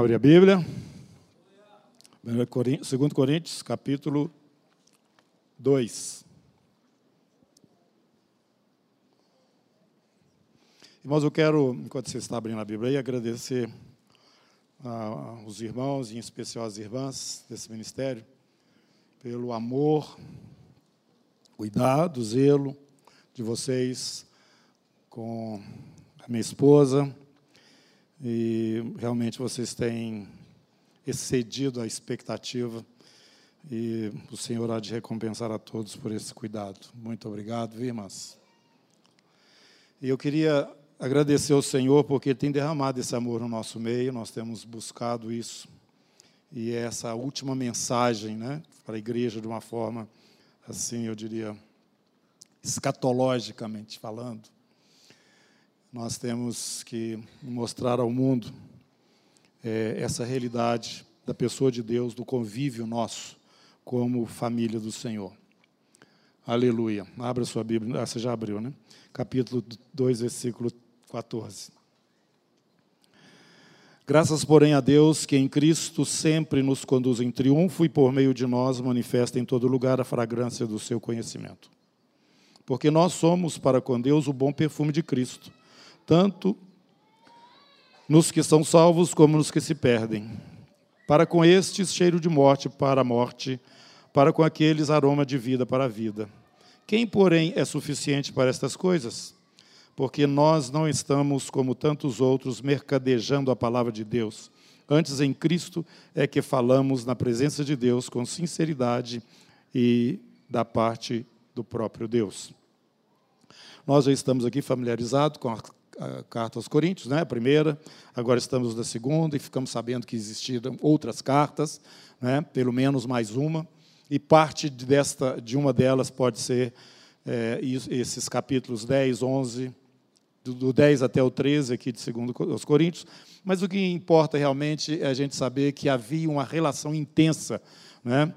Abrir a Bíblia. 2 Coríntios, capítulo 2. Irmãos, eu quero, enquanto você está abrindo a Bíblia aí, agradecer aos irmãos, em especial às irmãs desse ministério, pelo amor, cuidado, zelo de vocês com a minha esposa, e realmente vocês têm excedido a expectativa e o Senhor há de recompensar a todos por esse cuidado. Muito obrigado, irmãs? E eu queria agradecer ao Senhor porque Ele tem derramado esse amor no nosso meio, nós temos buscado isso. E é essa última mensagem né, para a igreja, de uma forma, assim, eu diria, escatologicamente falando, nós temos que mostrar ao mundo é, essa realidade da pessoa de Deus, do convívio nosso como família do Senhor. Aleluia. Abra sua Bíblia. Ah, você já abriu, né? Capítulo 2, versículo 14. Graças, porém, a Deus que em Cristo sempre nos conduz em triunfo e por meio de nós manifesta em todo lugar a fragrância do seu conhecimento. Porque nós somos para com Deus o bom perfume de Cristo tanto nos que são salvos como nos que se perdem. Para com estes, cheiro de morte para a morte, para com aqueles, aroma de vida para a vida. Quem, porém, é suficiente para estas coisas? Porque nós não estamos, como tantos outros, mercadejando a palavra de Deus. Antes, em Cristo, é que falamos na presença de Deus com sinceridade e da parte do próprio Deus. Nós já estamos aqui familiarizados com a a carta aos Coríntios, né, a primeira, agora estamos na segunda e ficamos sabendo que existiram outras cartas, né, pelo menos mais uma, e parte desta, de uma delas pode ser é, esses capítulos 10, 11, do, do 10 até o 13 aqui de segundo aos Coríntios, mas o que importa realmente é a gente saber que havia uma relação intensa, né,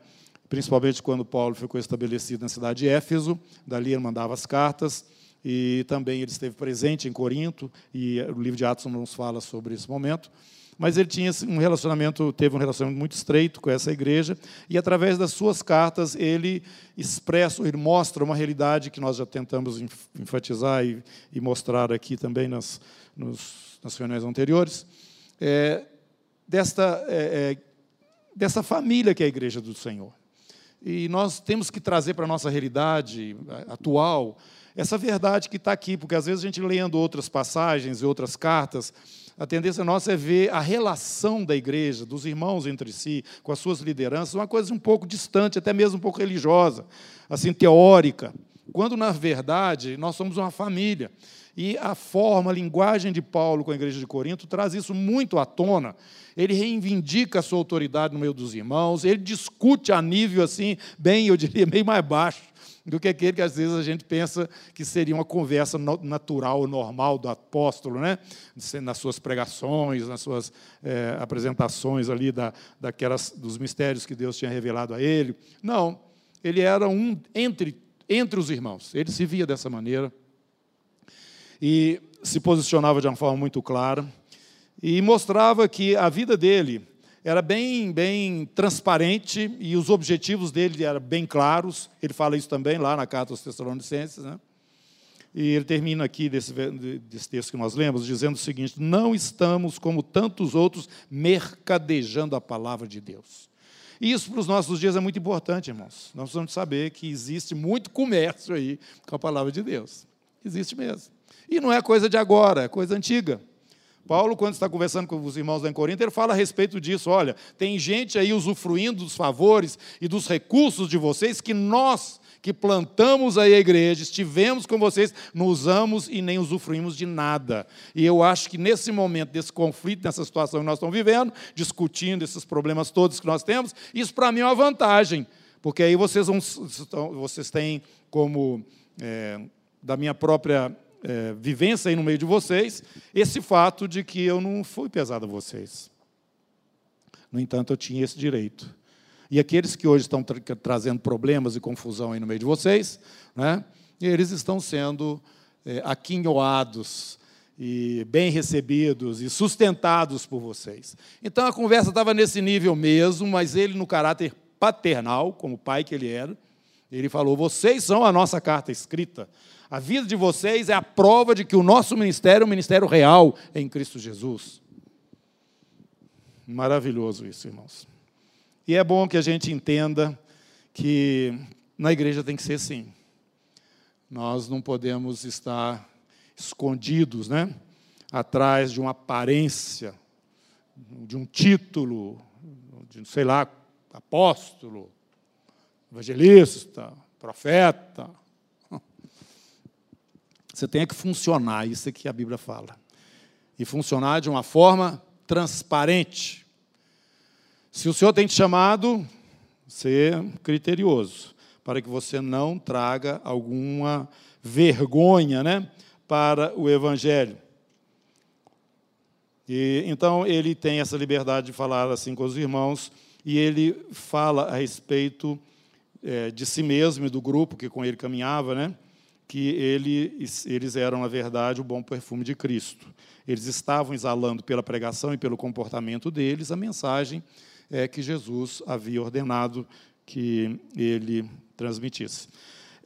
principalmente quando Paulo ficou estabelecido na cidade de Éfeso, dali ele mandava as cartas, e também ele esteve presente em Corinto, e o livro de Atos nos fala sobre esse momento. Mas ele tinha um relacionamento, teve um relacionamento muito estreito com essa igreja, e através das suas cartas ele expressa, ele mostra uma realidade que nós já tentamos enfatizar e, e mostrar aqui também nas, nos, nas reuniões anteriores, é, desta, é, é, dessa família que é a igreja do Senhor. E nós temos que trazer para a nossa realidade atual essa verdade que está aqui, porque às vezes a gente lendo outras passagens e outras cartas, a tendência nossa é ver a relação da igreja, dos irmãos entre si, com as suas lideranças, uma coisa um pouco distante, até mesmo um pouco religiosa, assim, teórica. Quando, na verdade, nós somos uma família. E a forma, a linguagem de Paulo com a igreja de Corinto traz isso muito à tona. Ele reivindica a sua autoridade no meio dos irmãos, ele discute a nível assim, bem, eu diria, meio mais baixo do que aquele que às vezes a gente pensa que seria uma conversa natural, normal do apóstolo, né? nas suas pregações, nas suas é, apresentações ali da, daquelas, dos mistérios que Deus tinha revelado a ele. Não, ele era um entre, entre os irmãos, ele se via dessa maneira e se posicionava de uma forma muito clara e mostrava que a vida dele era bem, bem transparente e os objetivos dele eram bem claros. Ele fala isso também lá na carta aos Tessalonicenses. Né? E ele termina aqui desse, desse texto que nós lemos, dizendo o seguinte: Não estamos, como tantos outros, mercadejando a palavra de Deus. E isso para os nossos dias é muito importante, irmãos. Nós precisamos saber que existe muito comércio aí com a palavra de Deus. Existe mesmo. E não é coisa de agora, é coisa antiga. Paulo, quando está conversando com os irmãos lá em Corinto, ele fala a respeito disso. Olha, tem gente aí usufruindo dos favores e dos recursos de vocês que nós, que plantamos aí a igreja, estivemos com vocês, não usamos e nem usufruímos de nada. E eu acho que nesse momento, desse conflito, nessa situação que nós estamos vivendo, discutindo esses problemas todos que nós temos, isso para mim é uma vantagem, porque aí vocês, vão, vocês têm como, é, da minha própria é, vivência aí no meio de vocês, esse fato de que eu não fui pesado a vocês. No entanto, eu tinha esse direito. E aqueles que hoje estão tra trazendo problemas e confusão aí no meio de vocês, né, eles estão sendo é, aquinhoados e bem recebidos e sustentados por vocês. Então a conversa estava nesse nível mesmo, mas ele, no caráter paternal, como pai que ele era, ele falou: Vocês são a nossa carta escrita. A vida de vocês é a prova de que o nosso ministério é um ministério real em Cristo Jesus. Maravilhoso isso, irmãos. E é bom que a gente entenda que na igreja tem que ser assim. Nós não podemos estar escondidos, né? Atrás de uma aparência, de um título, de sei lá, apóstolo, evangelista, profeta. Você tem que funcionar, isso é que a Bíblia fala. E funcionar de uma forma transparente. Se o Senhor tem te chamado, ser criterioso, para que você não traga alguma vergonha, né? para o Evangelho. E, então, ele tem essa liberdade de falar assim com os irmãos, e ele fala a respeito é, de si mesmo e do grupo que com ele caminhava, né? que ele, eles eram, na verdade, o bom perfume de Cristo. Eles estavam exalando pela pregação e pelo comportamento deles a mensagem é, que Jesus havia ordenado que ele transmitisse.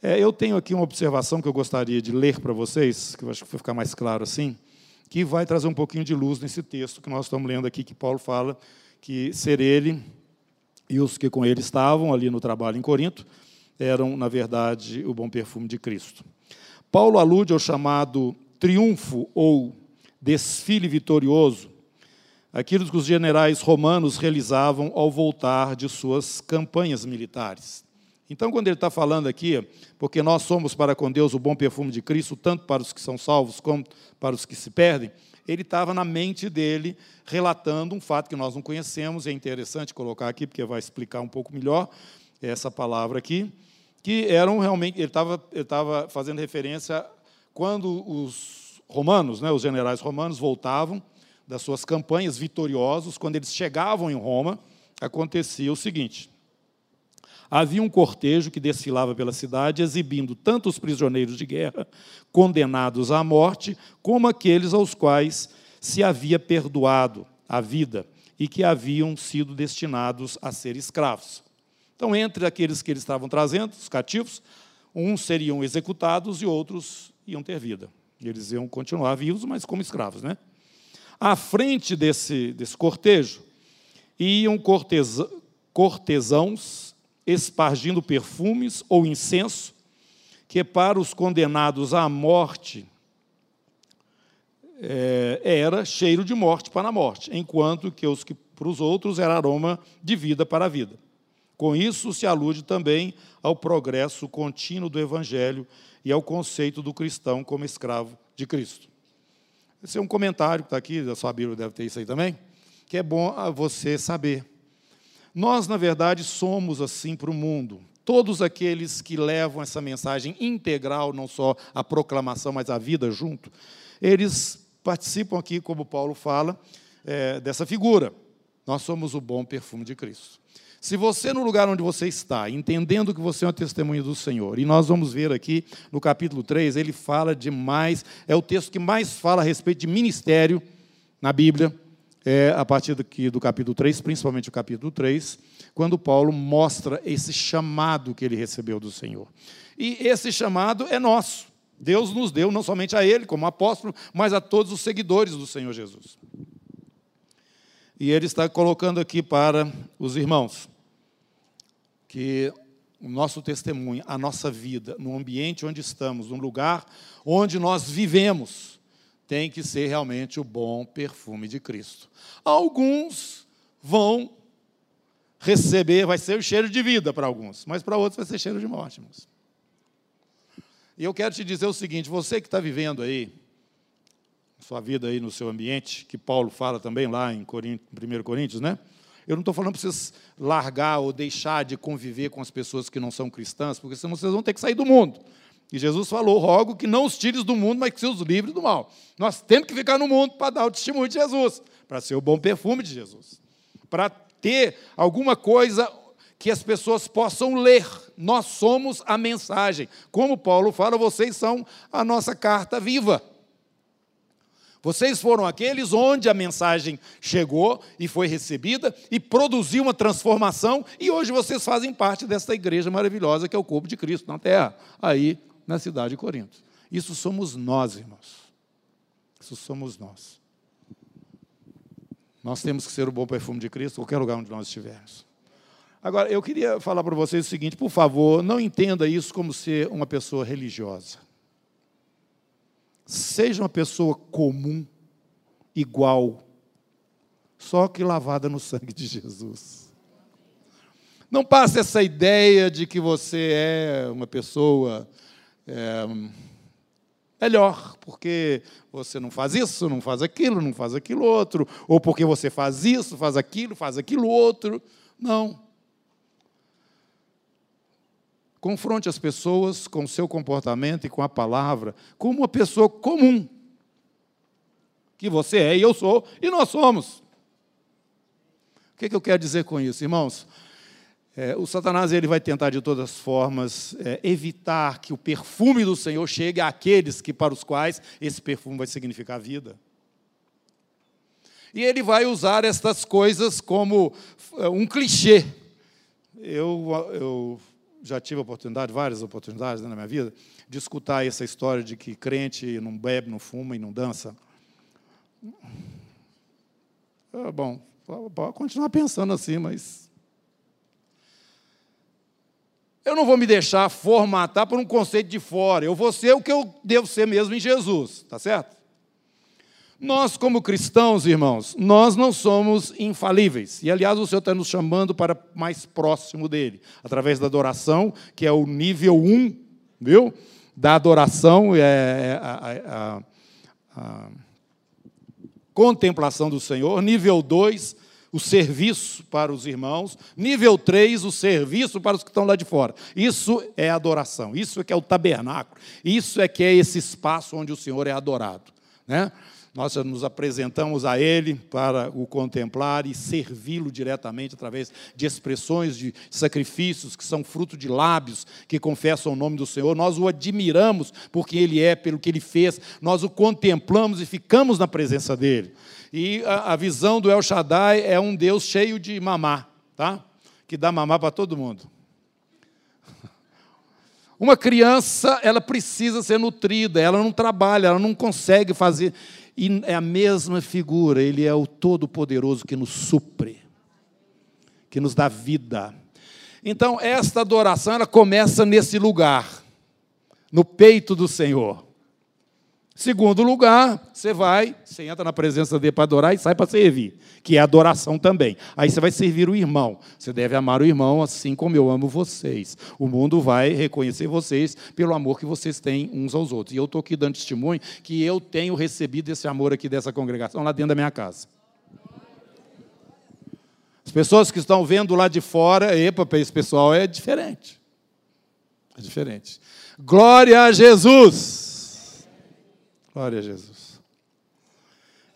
É, eu tenho aqui uma observação que eu gostaria de ler para vocês, que eu acho que vai ficar mais claro assim, que vai trazer um pouquinho de luz nesse texto que nós estamos lendo aqui, que Paulo fala que ser ele e os que com ele estavam ali no trabalho em Corinto eram, na verdade, o bom perfume de Cristo. Paulo alude ao chamado triunfo ou desfile vitorioso, aquilo que os generais romanos realizavam ao voltar de suas campanhas militares. Então, quando ele está falando aqui, porque nós somos para com Deus o bom perfume de Cristo, tanto para os que são salvos como para os que se perdem, ele estava na mente dele relatando um fato que nós não conhecemos, é interessante colocar aqui, porque vai explicar um pouco melhor essa palavra aqui, que eram realmente, ele estava, ele estava fazendo referência quando os romanos, né, os generais romanos, voltavam das suas campanhas vitoriosos, quando eles chegavam em Roma, acontecia o seguinte havia um cortejo que desfilava pela cidade, exibindo tanto os prisioneiros de guerra condenados à morte, como aqueles aos quais se havia perdoado a vida e que haviam sido destinados a ser escravos. Então, entre aqueles que eles estavam trazendo, os cativos, uns seriam executados e outros iam ter vida. Eles iam continuar vivos, mas como escravos, né? À frente desse, desse cortejo iam cortesãos espargindo perfumes ou incenso, que para os condenados à morte é, era cheiro de morte para a morte, enquanto que, os que para os outros era aroma de vida para a vida. Com isso se alude também ao progresso contínuo do Evangelho e ao conceito do cristão como escravo de Cristo. Esse é um comentário que está aqui, da sua Bíblia deve ter isso aí também, que é bom você saber. Nós, na verdade, somos assim para o mundo. Todos aqueles que levam essa mensagem integral, não só a proclamação, mas a vida junto, eles participam aqui, como Paulo fala, é, dessa figura. Nós somos o bom perfume de Cristo. Se você, no lugar onde você está, entendendo que você é uma testemunha do Senhor, e nós vamos ver aqui no capítulo 3, ele fala demais, é o texto que mais fala a respeito de ministério na Bíblia, é, a partir do capítulo 3, principalmente o capítulo 3, quando Paulo mostra esse chamado que ele recebeu do Senhor. E esse chamado é nosso. Deus nos deu não somente a ele como apóstolo, mas a todos os seguidores do Senhor Jesus. E ele está colocando aqui para os irmãos que o nosso testemunho, a nossa vida, no ambiente onde estamos, no lugar onde nós vivemos, tem que ser realmente o bom perfume de Cristo. Alguns vão receber, vai ser o cheiro de vida para alguns, mas para outros vai ser cheiro de morte. E eu quero te dizer o seguinte: você que está vivendo aí, sua vida aí no seu ambiente, que Paulo fala também lá em 1 Coríntios, né? Eu não estou falando para vocês largar ou deixar de conviver com as pessoas que não são cristãs, porque senão vocês vão ter que sair do mundo. E Jesus falou: rogo que não os tires do mundo, mas que os livres do mal. Nós temos que ficar no mundo para dar o testemunho de Jesus, para ser o bom perfume de Jesus, para ter alguma coisa que as pessoas possam ler. Nós somos a mensagem. Como Paulo fala, vocês são a nossa carta viva. Vocês foram aqueles onde a mensagem chegou e foi recebida e produziu uma transformação, e hoje vocês fazem parte desta igreja maravilhosa que é o corpo de Cristo na terra, aí na cidade de Corinto. Isso somos nós, irmãos. Isso somos nós. Nós temos que ser o bom perfume de Cristo, qualquer lugar onde nós estivermos. Agora, eu queria falar para vocês o seguinte: por favor, não entenda isso como ser uma pessoa religiosa. Seja uma pessoa comum, igual, só que lavada no sangue de Jesus. Não passe essa ideia de que você é uma pessoa é, melhor, porque você não faz isso, não faz aquilo, não faz aquilo outro, ou porque você faz isso, faz aquilo, faz aquilo outro. Não. Confronte as pessoas com o seu comportamento e com a palavra como uma pessoa comum. Que você é e eu sou e nós somos. O que, é que eu quero dizer com isso, irmãos? É, o Satanás ele vai tentar de todas as formas é, evitar que o perfume do Senhor chegue àqueles que para os quais esse perfume vai significar vida. E ele vai usar estas coisas como é, um clichê. Eu, eu já tive oportunidade, várias oportunidades né, na minha vida, de escutar essa história de que crente não bebe, não fuma e não dança. É, bom, pode continuar pensando assim, mas. Eu não vou me deixar formatar por um conceito de fora. Eu vou ser o que eu devo ser mesmo em Jesus, tá certo? Nós, como cristãos, irmãos, nós não somos infalíveis. E, aliás, o Senhor está nos chamando para mais próximo dele, através da adoração, que é o nível 1, um, viu? Da adoração, é, é a, a, a contemplação do Senhor. Nível 2, o serviço para os irmãos. Nível 3, o serviço para os que estão lá de fora. Isso é adoração, isso é que é o tabernáculo, isso é que é esse espaço onde o Senhor é adorado. Né? Nós nos apresentamos a Ele para o contemplar e servi-lo diretamente através de expressões de sacrifícios que são fruto de lábios que confessam o nome do Senhor. Nós o admiramos por quem Ele é, pelo que Ele fez, nós o contemplamos e ficamos na presença dEle. E a, a visão do El Shaddai é um Deus cheio de mamá, tá? que dá mamá para todo mundo. Uma criança, ela precisa ser nutrida, ela não trabalha, ela não consegue fazer. E é a mesma figura, ele é o Todo-Poderoso que nos supre, que nos dá vida. Então, esta adoração ela começa nesse lugar, no peito do Senhor. Segundo lugar, você vai, você entra na presença dele para adorar e sai para servir, que é adoração também. Aí você vai servir o irmão. Você deve amar o irmão assim como eu amo vocês. O mundo vai reconhecer vocês pelo amor que vocês têm uns aos outros. E eu estou aqui dando testemunho que eu tenho recebido esse amor aqui dessa congregação lá dentro da minha casa. As pessoas que estão vendo lá de fora, epa, esse pessoal é diferente. É diferente. Glória a Jesus! Glória a Jesus.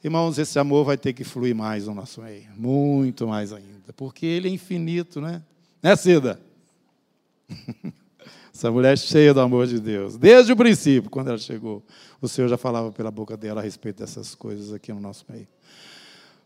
Irmãos, esse amor vai ter que fluir mais no nosso meio, muito mais ainda, porque ele é infinito, né? Né, Cida? Essa mulher é cheia do amor de Deus. Desde o princípio, quando ela chegou, o Senhor já falava pela boca dela a respeito dessas coisas aqui no nosso meio.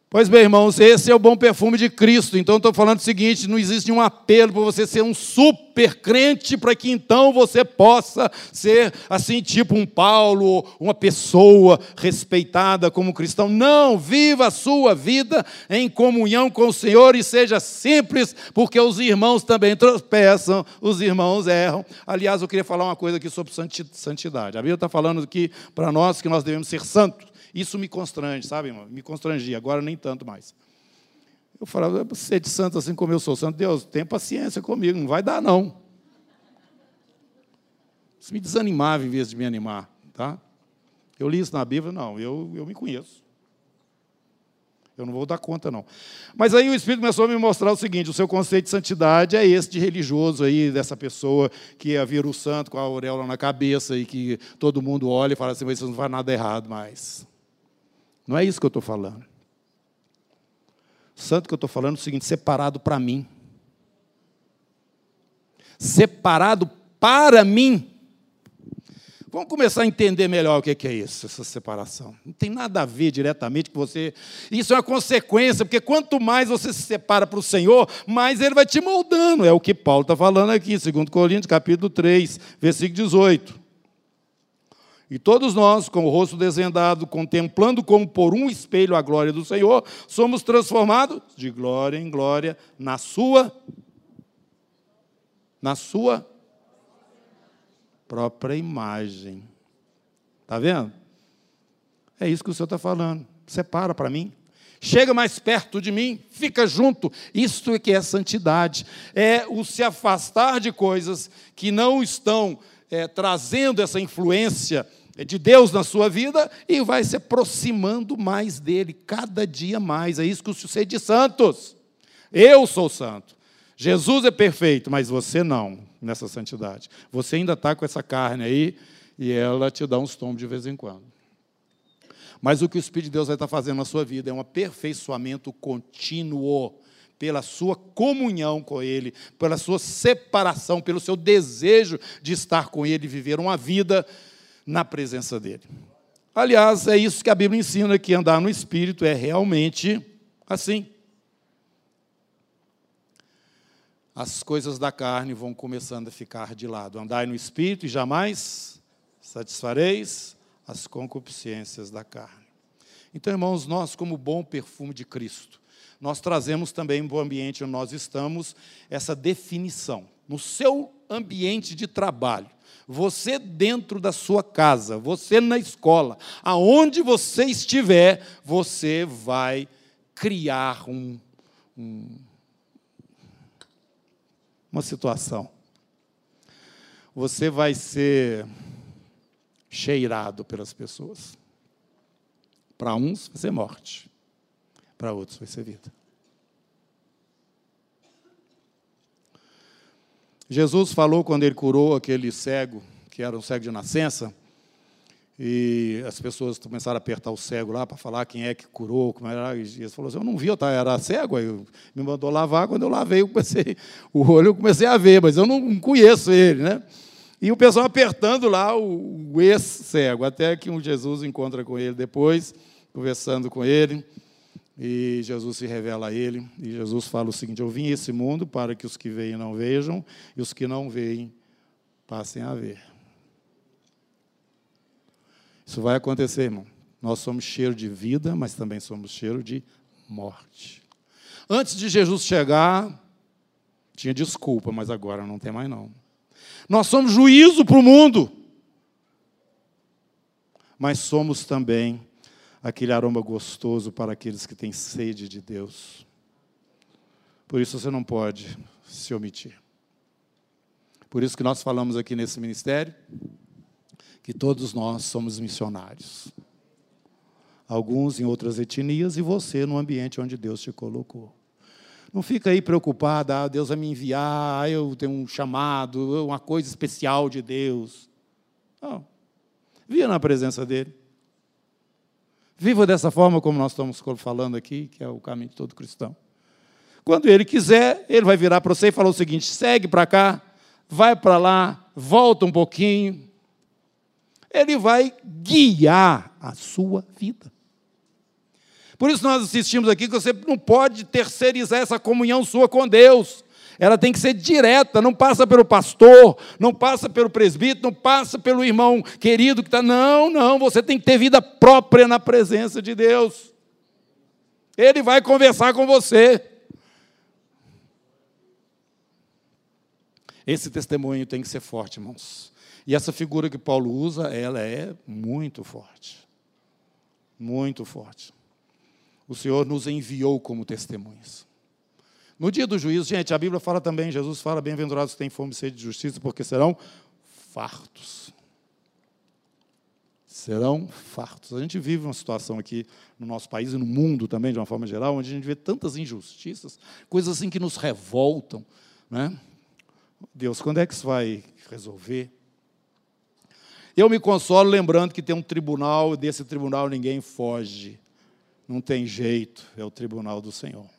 Pois bem, irmãos, esse é o bom perfume de Cristo. Então, estou falando o seguinte: não existe um apelo para você ser um super crente, para que então você possa ser assim, tipo um Paulo, uma pessoa respeitada como cristão. Não, viva a sua vida em comunhão com o Senhor e seja simples, porque os irmãos também tropeçam, os irmãos erram. Aliás, eu queria falar uma coisa aqui sobre santidade. A Bíblia está falando aqui para nós que nós devemos ser santos. Isso me constrange, sabe, irmão? Me constrangia, agora nem tanto mais. Eu falava, você é de santo assim como eu sou santo, Deus, tenha paciência comigo, não vai dar, não. Isso me desanimava em vez de me animar, tá? Eu li isso na Bíblia, não, eu, eu me conheço. Eu não vou dar conta, não. Mas aí o Espírito começou a me mostrar o seguinte: o seu conceito de santidade é esse de religioso aí, dessa pessoa que ia vir o santo com a auréola na cabeça e que todo mundo olha e fala assim, mas isso não faz nada errado mais. Não é isso que eu estou falando. Santo que eu estou falando é o seguinte: separado para mim. Separado para mim. Vamos começar a entender melhor o que é isso, essa separação. Não tem nada a ver diretamente com você. Isso é uma consequência, porque quanto mais você se separa para o Senhor, mais Ele vai te moldando. É o que Paulo está falando aqui, 2 Coríntios, capítulo 3, versículo 18. E todos nós, com o rosto desvendado, contemplando como por um espelho a glória do Senhor, somos transformados de glória em glória na sua na sua própria imagem. Está vendo? É isso que o Senhor está falando. Separa para mim. Chega mais perto de mim, fica junto. Isto é que é santidade. É o se afastar de coisas que não estão é, trazendo essa influência de Deus na sua vida e vai se aproximando mais dele, cada dia mais. É isso que o Senhor de santos. Eu sou santo. Jesus é perfeito, mas você não, nessa santidade. Você ainda está com essa carne aí e ela te dá uns tombos de vez em quando. Mas o que o Espírito de Deus vai estar fazendo na sua vida é um aperfeiçoamento contínuo pela sua comunhão com Ele, pela sua separação, pelo seu desejo de estar com Ele viver uma vida na presença dEle. Aliás, é isso que a Bíblia ensina, que andar no Espírito é realmente assim. as coisas da carne vão começando a ficar de lado. Andai no espírito e jamais satisfareis as concupiscências da carne. Então, irmãos, nós, como bom perfume de Cristo, nós trazemos também para o ambiente onde nós estamos essa definição. No seu ambiente de trabalho, você dentro da sua casa, você na escola, aonde você estiver, você vai criar um, um uma situação. Você vai ser cheirado pelas pessoas. Para uns vai ser morte, para outros vai ser vida. Jesus falou quando ele curou aquele cego, que era um cego de nascença, e as pessoas começaram a apertar o cego lá para falar quem é que curou, como era. E ele falou assim: Eu não vi, eu era cego. Aí me mandou lavar. Quando eu lavei, eu comecei, o olho eu comecei a ver, mas eu não conheço ele, né? E o pessoal apertando lá o, o ex-cego, até que um Jesus encontra com ele depois, conversando com ele. E Jesus se revela a ele. E Jesus fala o seguinte: Eu vim a esse mundo para que os que veem não vejam, e os que não veem passem a ver. Isso vai acontecer, irmão. Nós somos cheiro de vida, mas também somos cheiro de morte. Antes de Jesus chegar, tinha desculpa, mas agora não tem mais não. Nós somos juízo para o mundo, mas somos também aquele aroma gostoso para aqueles que têm sede de Deus. Por isso você não pode se omitir. Por isso que nós falamos aqui nesse ministério que todos nós somos missionários. Alguns em outras etnias e você no ambiente onde Deus te colocou. Não fica aí preocupado, ah, Deus vai me enviar, ah, eu tenho um chamado, uma coisa especial de Deus. Não. Viva na presença dEle. Viva dessa forma como nós estamos falando aqui, que é o caminho de todo cristão. Quando Ele quiser, Ele vai virar para você e falar o seguinte: segue para cá, vai para lá, volta um pouquinho, ele vai guiar a sua vida. Por isso nós assistimos aqui que você não pode terceirizar essa comunhão sua com Deus. Ela tem que ser direta, não passa pelo pastor, não passa pelo presbítero, não passa pelo irmão querido que está. Não, não, você tem que ter vida própria na presença de Deus. Ele vai conversar com você. Esse testemunho tem que ser forte, irmãos. E essa figura que Paulo usa, ela é muito forte. Muito forte. O Senhor nos enviou como testemunhas. No dia do juízo, gente, a Bíblia fala também, Jesus fala, bem-aventurados que têm fome e sede de justiça, porque serão fartos. Serão fartos. A gente vive uma situação aqui no nosso país e no mundo também, de uma forma geral, onde a gente vê tantas injustiças, coisas assim que nos revoltam. Né? Deus, quando é que isso vai resolver? Eu me consolo lembrando que tem um tribunal, e desse tribunal ninguém foge. Não tem jeito, é o tribunal do Senhor.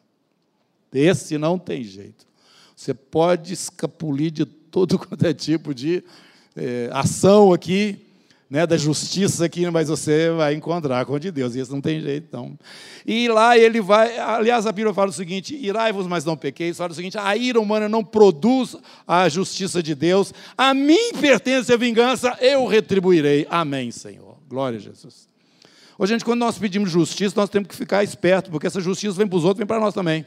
Esse não tem jeito. Você pode escapulir de todo quanto é tipo de é, ação aqui, né, da justiça aqui, mas você vai encontrar com a de Deus, e isso não tem jeito, então. E lá ele vai, aliás, a Bíblia fala o seguinte: irai-vos, mas não pequeis, fala o seguinte: a ira humana não produz a justiça de Deus, a mim pertence a vingança, eu retribuirei. Amém, Senhor. Glória a Jesus. Ô, gente, quando nós pedimos justiça, nós temos que ficar esperto, porque essa justiça vem para os outros, vem para nós também.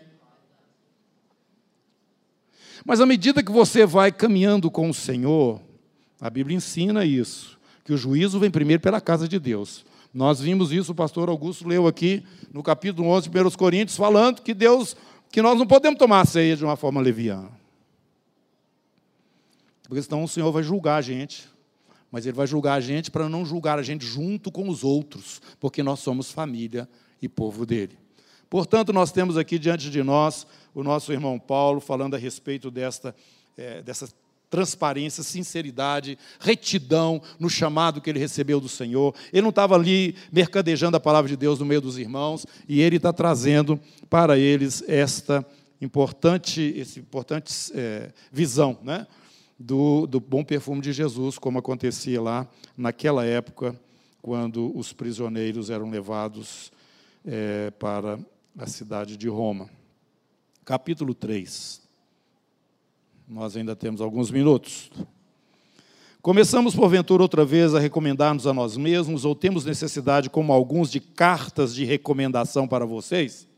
Mas à medida que você vai caminhando com o Senhor, a Bíblia ensina isso que o juízo vem primeiro pela casa de Deus. Nós vimos isso, o pastor Augusto leu aqui no capítulo 11 de 1 Coríntios, falando que Deus, que nós não podemos tomar a ceia de uma forma leviana. Porque senão o Senhor vai julgar a gente. Mas Ele vai julgar a gente para não julgar a gente junto com os outros, porque nós somos família e povo dele. Portanto, nós temos aqui diante de nós o nosso irmão Paulo falando a respeito desta, é, dessa transparência, sinceridade, retidão no chamado que ele recebeu do Senhor. Ele não estava ali mercadejando a palavra de Deus no meio dos irmãos, e ele está trazendo para eles esta importante, esse importante é, visão né, do, do bom perfume de Jesus, como acontecia lá naquela época, quando os prisioneiros eram levados é, para a cidade de Roma. Capítulo 3. Nós ainda temos alguns minutos. Começamos, porventura, outra vez a recomendar-nos a nós mesmos, ou temos necessidade, como alguns, de cartas de recomendação para vocês?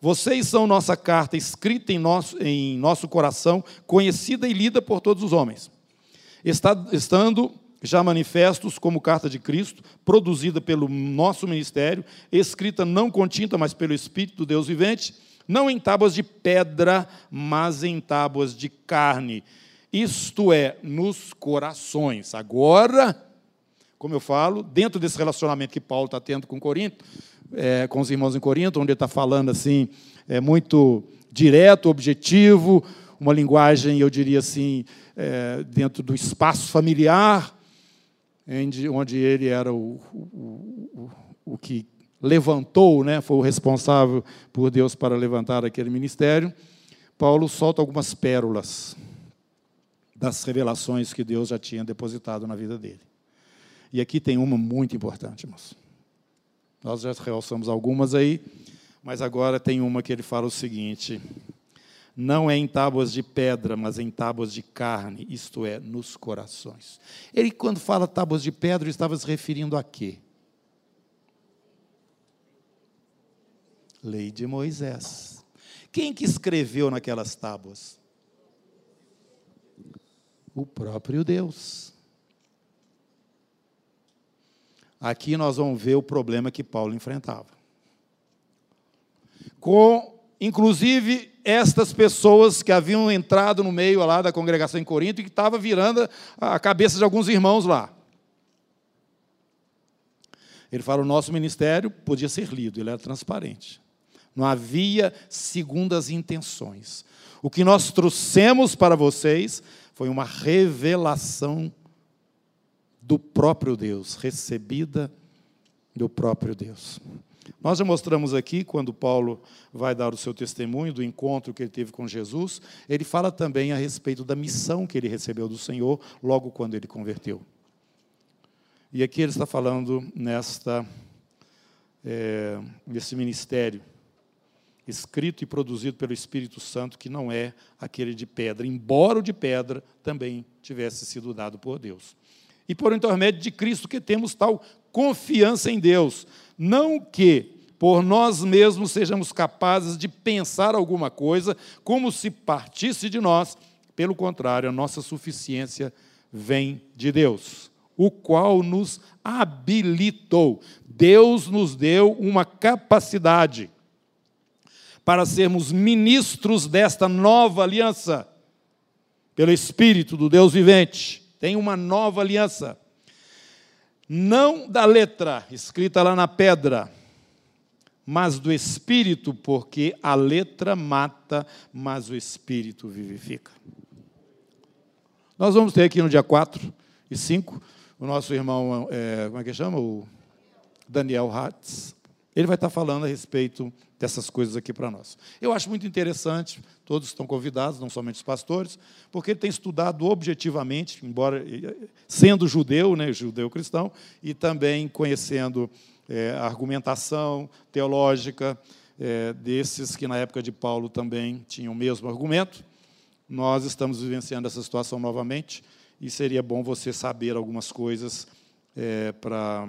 Vocês são nossa carta escrita em nosso, em nosso coração, conhecida e lida por todos os homens. Estando já manifestos como carta de Cristo, produzida pelo nosso ministério, escrita não com tinta, mas pelo Espírito do Deus vivente, não em tábuas de pedra, mas em tábuas de carne, isto é, nos corações. Agora, como eu falo, dentro desse relacionamento que Paulo está tendo com Corinto, é, com os irmãos em Corinto, onde ele está falando assim, é muito direto, objetivo, uma linguagem, eu diria assim, é, dentro do espaço familiar, onde ele era o, o, o, o que levantou, né, foi o responsável por Deus para levantar aquele ministério, Paulo solta algumas pérolas das revelações que Deus já tinha depositado na vida dele. E aqui tem uma muito importante, irmãos. Nós já realçamos algumas aí, mas agora tem uma que ele fala o seguinte: não é em tábuas de pedra, mas em tábuas de carne, isto é, nos corações. Ele, quando fala tábuas de pedra, estava se referindo a quê? Lei de Moisés. Quem que escreveu naquelas tábuas? O próprio Deus. Aqui nós vamos ver o problema que Paulo enfrentava. Com, inclusive, estas pessoas que haviam entrado no meio lá da congregação em Corinto e que estava virando a cabeça de alguns irmãos lá. Ele fala: o nosso ministério podia ser lido, ele era transparente. Não havia segundas intenções. O que nós trouxemos para vocês foi uma revelação do próprio Deus, recebida do próprio Deus. Nós já mostramos aqui, quando Paulo vai dar o seu testemunho do encontro que ele teve com Jesus, ele fala também a respeito da missão que ele recebeu do Senhor logo quando ele converteu. E aqui ele está falando nesta, é, nesse ministério escrito e produzido pelo Espírito Santo, que não é aquele de pedra, embora o de pedra também tivesse sido dado por Deus. E por intermédio de Cristo que temos tal confiança em Deus, não que por nós mesmos sejamos capazes de pensar alguma coisa como se partisse de nós, pelo contrário, a nossa suficiência vem de Deus, o qual nos habilitou. Deus nos deu uma capacidade para sermos ministros desta nova aliança, pelo Espírito do Deus vivente. Tem uma nova aliança. Não da letra, escrita lá na pedra, mas do Espírito, porque a letra mata, mas o Espírito vivifica. Nós vamos ter aqui no dia 4 e 5 o nosso irmão, é, como é que chama? O Daniel Hatz, ele vai estar falando a respeito dessas coisas aqui para nós. Eu acho muito interessante, todos estão convidados, não somente os pastores, porque ele tem estudado objetivamente, embora sendo judeu, né, judeu cristão, e também conhecendo é, a argumentação teológica é, desses que na época de Paulo também tinham o mesmo argumento. Nós estamos vivenciando essa situação novamente e seria bom você saber algumas coisas é, para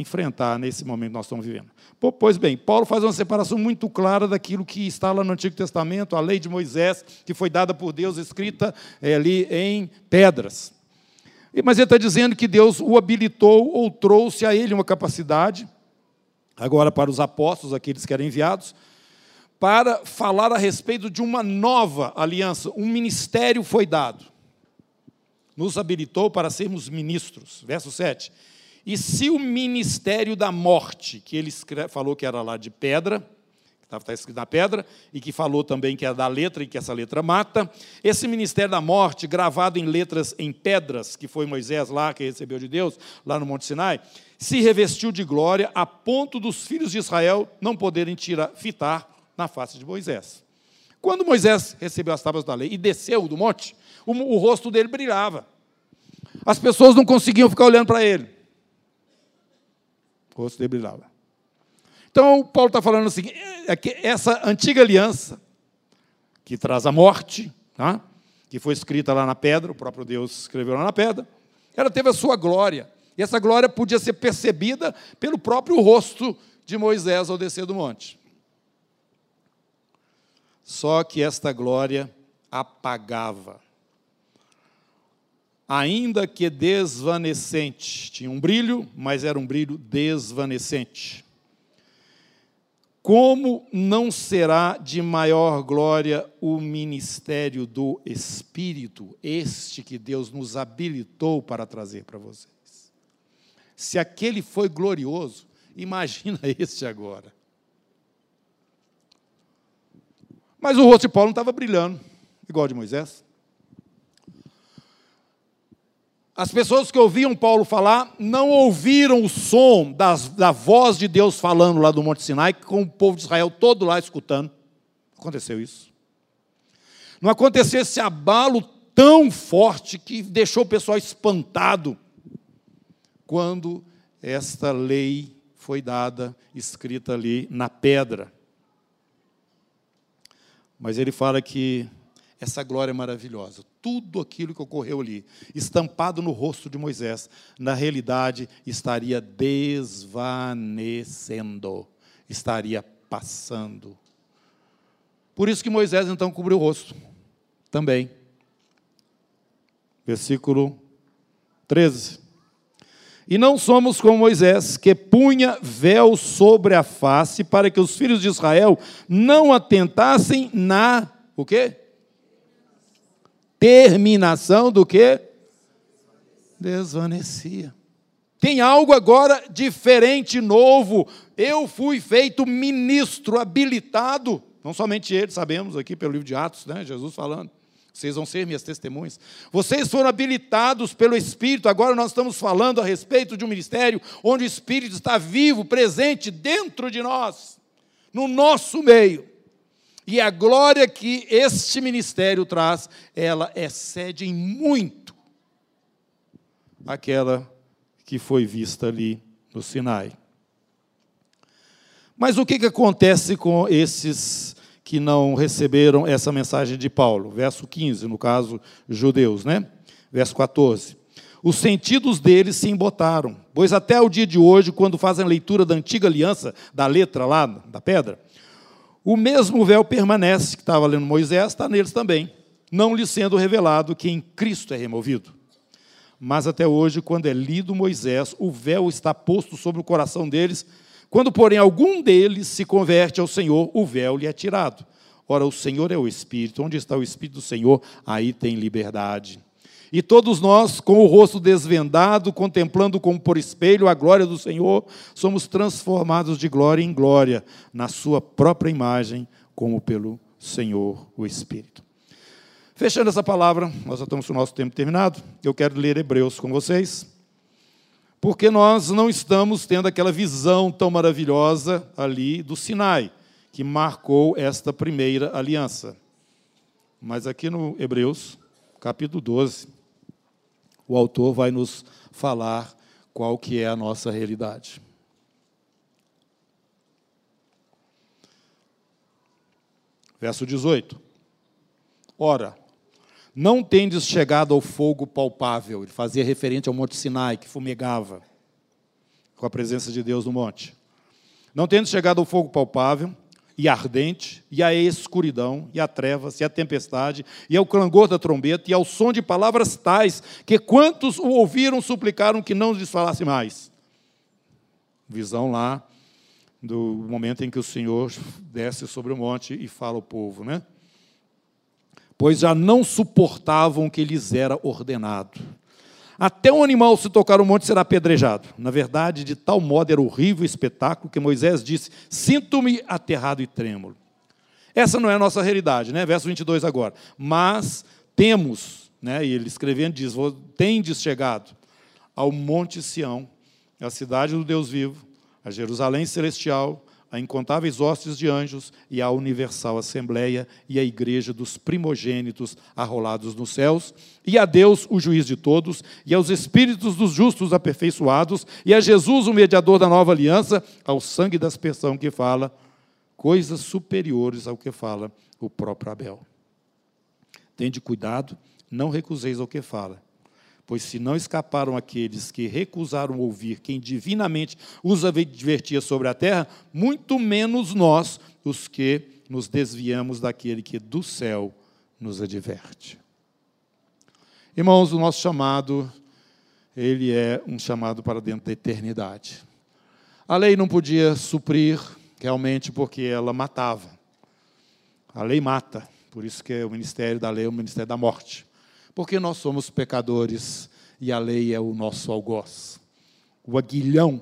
enfrentar nesse momento que nós estamos vivendo. Pois bem, Paulo faz uma separação muito clara daquilo que está lá no Antigo Testamento, a lei de Moisés, que foi dada por Deus, escrita é, ali em pedras. Mas ele está dizendo que Deus o habilitou ou trouxe a ele uma capacidade, agora para os apóstolos, aqueles que eram enviados, para falar a respeito de uma nova aliança. Um ministério foi dado. Nos habilitou para sermos ministros. Verso 7. E se o ministério da morte, que ele falou que era lá de pedra, que estava escrito na pedra, e que falou também que era da letra e que essa letra mata, esse ministério da morte, gravado em letras em pedras, que foi Moisés lá, que recebeu de Deus, lá no Monte Sinai, se revestiu de glória a ponto dos filhos de Israel não poderem tirar, fitar na face de Moisés. Quando Moisés recebeu as tábuas da lei e desceu do monte, o, o rosto dele brilhava. As pessoas não conseguiam ficar olhando para ele o rosto dele brilhava. Então, Paulo está falando assim: é que essa antiga aliança, que traz a morte, tá? que foi escrita lá na pedra, o próprio Deus escreveu lá na pedra, ela teve a sua glória. E essa glória podia ser percebida pelo próprio rosto de Moisés ao descer do monte. Só que esta glória apagava ainda que desvanecente. Tinha um brilho, mas era um brilho desvanecente. Como não será de maior glória o ministério do Espírito, este que Deus nos habilitou para trazer para vocês? Se aquele foi glorioso, imagina este agora. Mas o rosto de Paulo não estava brilhando, igual de Moisés. As pessoas que ouviam Paulo falar não ouviram o som das, da voz de Deus falando lá do Monte Sinai, com o povo de Israel todo lá escutando. Aconteceu isso. Não aconteceu esse abalo tão forte que deixou o pessoal espantado quando esta lei foi dada, escrita ali na pedra. Mas ele fala que essa glória maravilhosa. Tudo aquilo que ocorreu ali, estampado no rosto de Moisés, na realidade estaria desvanecendo, estaria passando. Por isso que Moisés então cobriu o rosto também. Versículo 13. E não somos como Moisés, que punha véu sobre a face para que os filhos de Israel não atentassem na o quê? Terminação do que? Desvanecia. Tem algo agora diferente, novo. Eu fui feito ministro habilitado. Não somente ele, sabemos aqui pelo livro de Atos, né? Jesus falando. Vocês vão ser minhas testemunhas. Vocês foram habilitados pelo Espírito. Agora nós estamos falando a respeito de um ministério onde o Espírito está vivo, presente dentro de nós, no nosso meio. E a glória que este ministério traz, ela excede em muito aquela que foi vista ali no Sinai. Mas o que, que acontece com esses que não receberam essa mensagem de Paulo? Verso 15, no caso, judeus, né? Verso 14. Os sentidos deles se embotaram, pois até o dia de hoje, quando fazem leitura da antiga aliança, da letra lá, da pedra, o mesmo véu permanece, que estava lendo Moisés, está neles também, não lhe sendo revelado que em Cristo é removido. Mas até hoje, quando é lido Moisés, o véu está posto sobre o coração deles. Quando, porém, algum deles se converte ao Senhor, o véu lhe é tirado. Ora, o Senhor é o Espírito. Onde está o Espírito do Senhor, aí tem liberdade. E todos nós, com o rosto desvendado, contemplando como por espelho a glória do Senhor, somos transformados de glória em glória, na Sua própria imagem, como pelo Senhor o Espírito. Fechando essa palavra, nós já estamos com o nosso tempo terminado. Eu quero ler Hebreus com vocês, porque nós não estamos tendo aquela visão tão maravilhosa ali do Sinai, que marcou esta primeira aliança. Mas aqui no Hebreus, capítulo 12, o autor vai nos falar qual que é a nossa realidade. Verso 18. Ora, não tendes chegado ao fogo palpável. Ele fazia referente ao Monte Sinai, que fumegava com a presença de Deus no monte. Não tendes chegado ao fogo palpável e ardente, e à escuridão, e à trevas, e à tempestade, e ao clangor da trombeta, e ao som de palavras tais, que quantos o ouviram suplicaram que não lhes falasse mais. Visão lá do momento em que o Senhor desce sobre o monte e fala ao povo, né? pois já não suportavam o que lhes era ordenado. Até um animal se tocar o monte será apedrejado. Na verdade, de tal modo era horrível o espetáculo que Moisés disse: Sinto-me aterrado e trêmulo. Essa não é a nossa realidade, né? Verso 22 agora. Mas temos, né? e ele escrevendo diz: Tendes chegado ao Monte Sião, a cidade do Deus vivo, a Jerusalém celestial, a incontáveis hostes de anjos e à universal assembleia e à igreja dos primogênitos arrolados nos céus, e a Deus, o juiz de todos, e aos espíritos dos justos aperfeiçoados, e a Jesus, o mediador da nova aliança, ao sangue da aspersão que fala, coisas superiores ao que fala o próprio Abel. Tende cuidado, não recuseis ao que fala Pois se não escaparam aqueles que recusaram ouvir quem divinamente os advertia sobre a terra, muito menos nós, os que nos desviamos daquele que do céu nos adverte. Irmãos, o nosso chamado, ele é um chamado para dentro da eternidade. A lei não podia suprir, realmente, porque ela matava. A lei mata, por isso que o ministério da lei é o ministério da morte porque nós somos pecadores e a lei é o nosso algoz. O aguilhão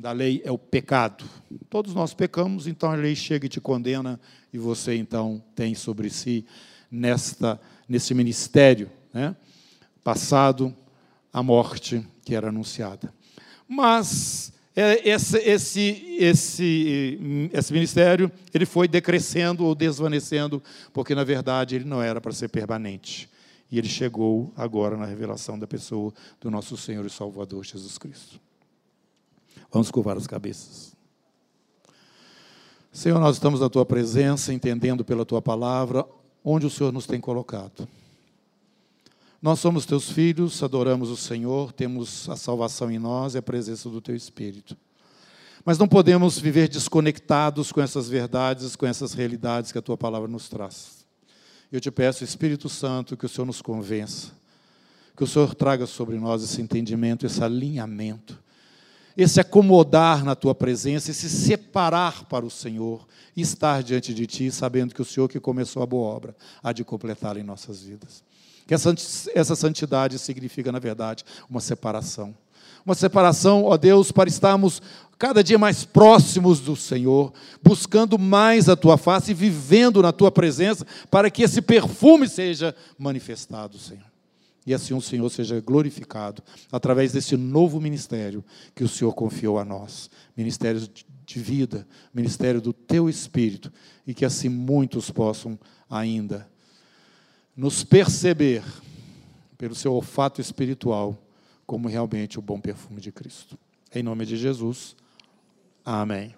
da lei é o pecado. Todos nós pecamos, então a lei chega e te condena, e você então tem sobre si nesta nesse ministério, né, passado a morte que era anunciada. Mas é, esse, esse, esse, esse ministério ele foi decrescendo ou desvanecendo, porque na verdade ele não era para ser permanente. E ele chegou agora na revelação da pessoa do nosso Senhor e Salvador Jesus Cristo. Vamos curvar as cabeças. Senhor, nós estamos na tua presença, entendendo pela tua palavra onde o Senhor nos tem colocado. Nós somos teus filhos, adoramos o Senhor, temos a salvação em nós e a presença do teu Espírito. Mas não podemos viver desconectados com essas verdades, com essas realidades que a tua palavra nos traz. Eu te peço, Espírito Santo, que o Senhor nos convença, que o Senhor traga sobre nós esse entendimento, esse alinhamento, esse acomodar na tua presença, esse separar para o Senhor estar diante de ti, sabendo que o Senhor que começou a boa obra há de completá-la em nossas vidas. Que essa santidade significa, na verdade, uma separação. Uma separação, ó Deus, para estarmos cada dia mais próximos do Senhor, buscando mais a tua face e vivendo na tua presença, para que esse perfume seja manifestado, Senhor. E assim o Senhor seja glorificado através desse novo ministério que o Senhor confiou a nós ministério de vida, ministério do teu Espírito, e que assim muitos possam ainda nos perceber pelo seu olfato espiritual como realmente o bom perfume de Cristo. Em nome de Jesus. Amém.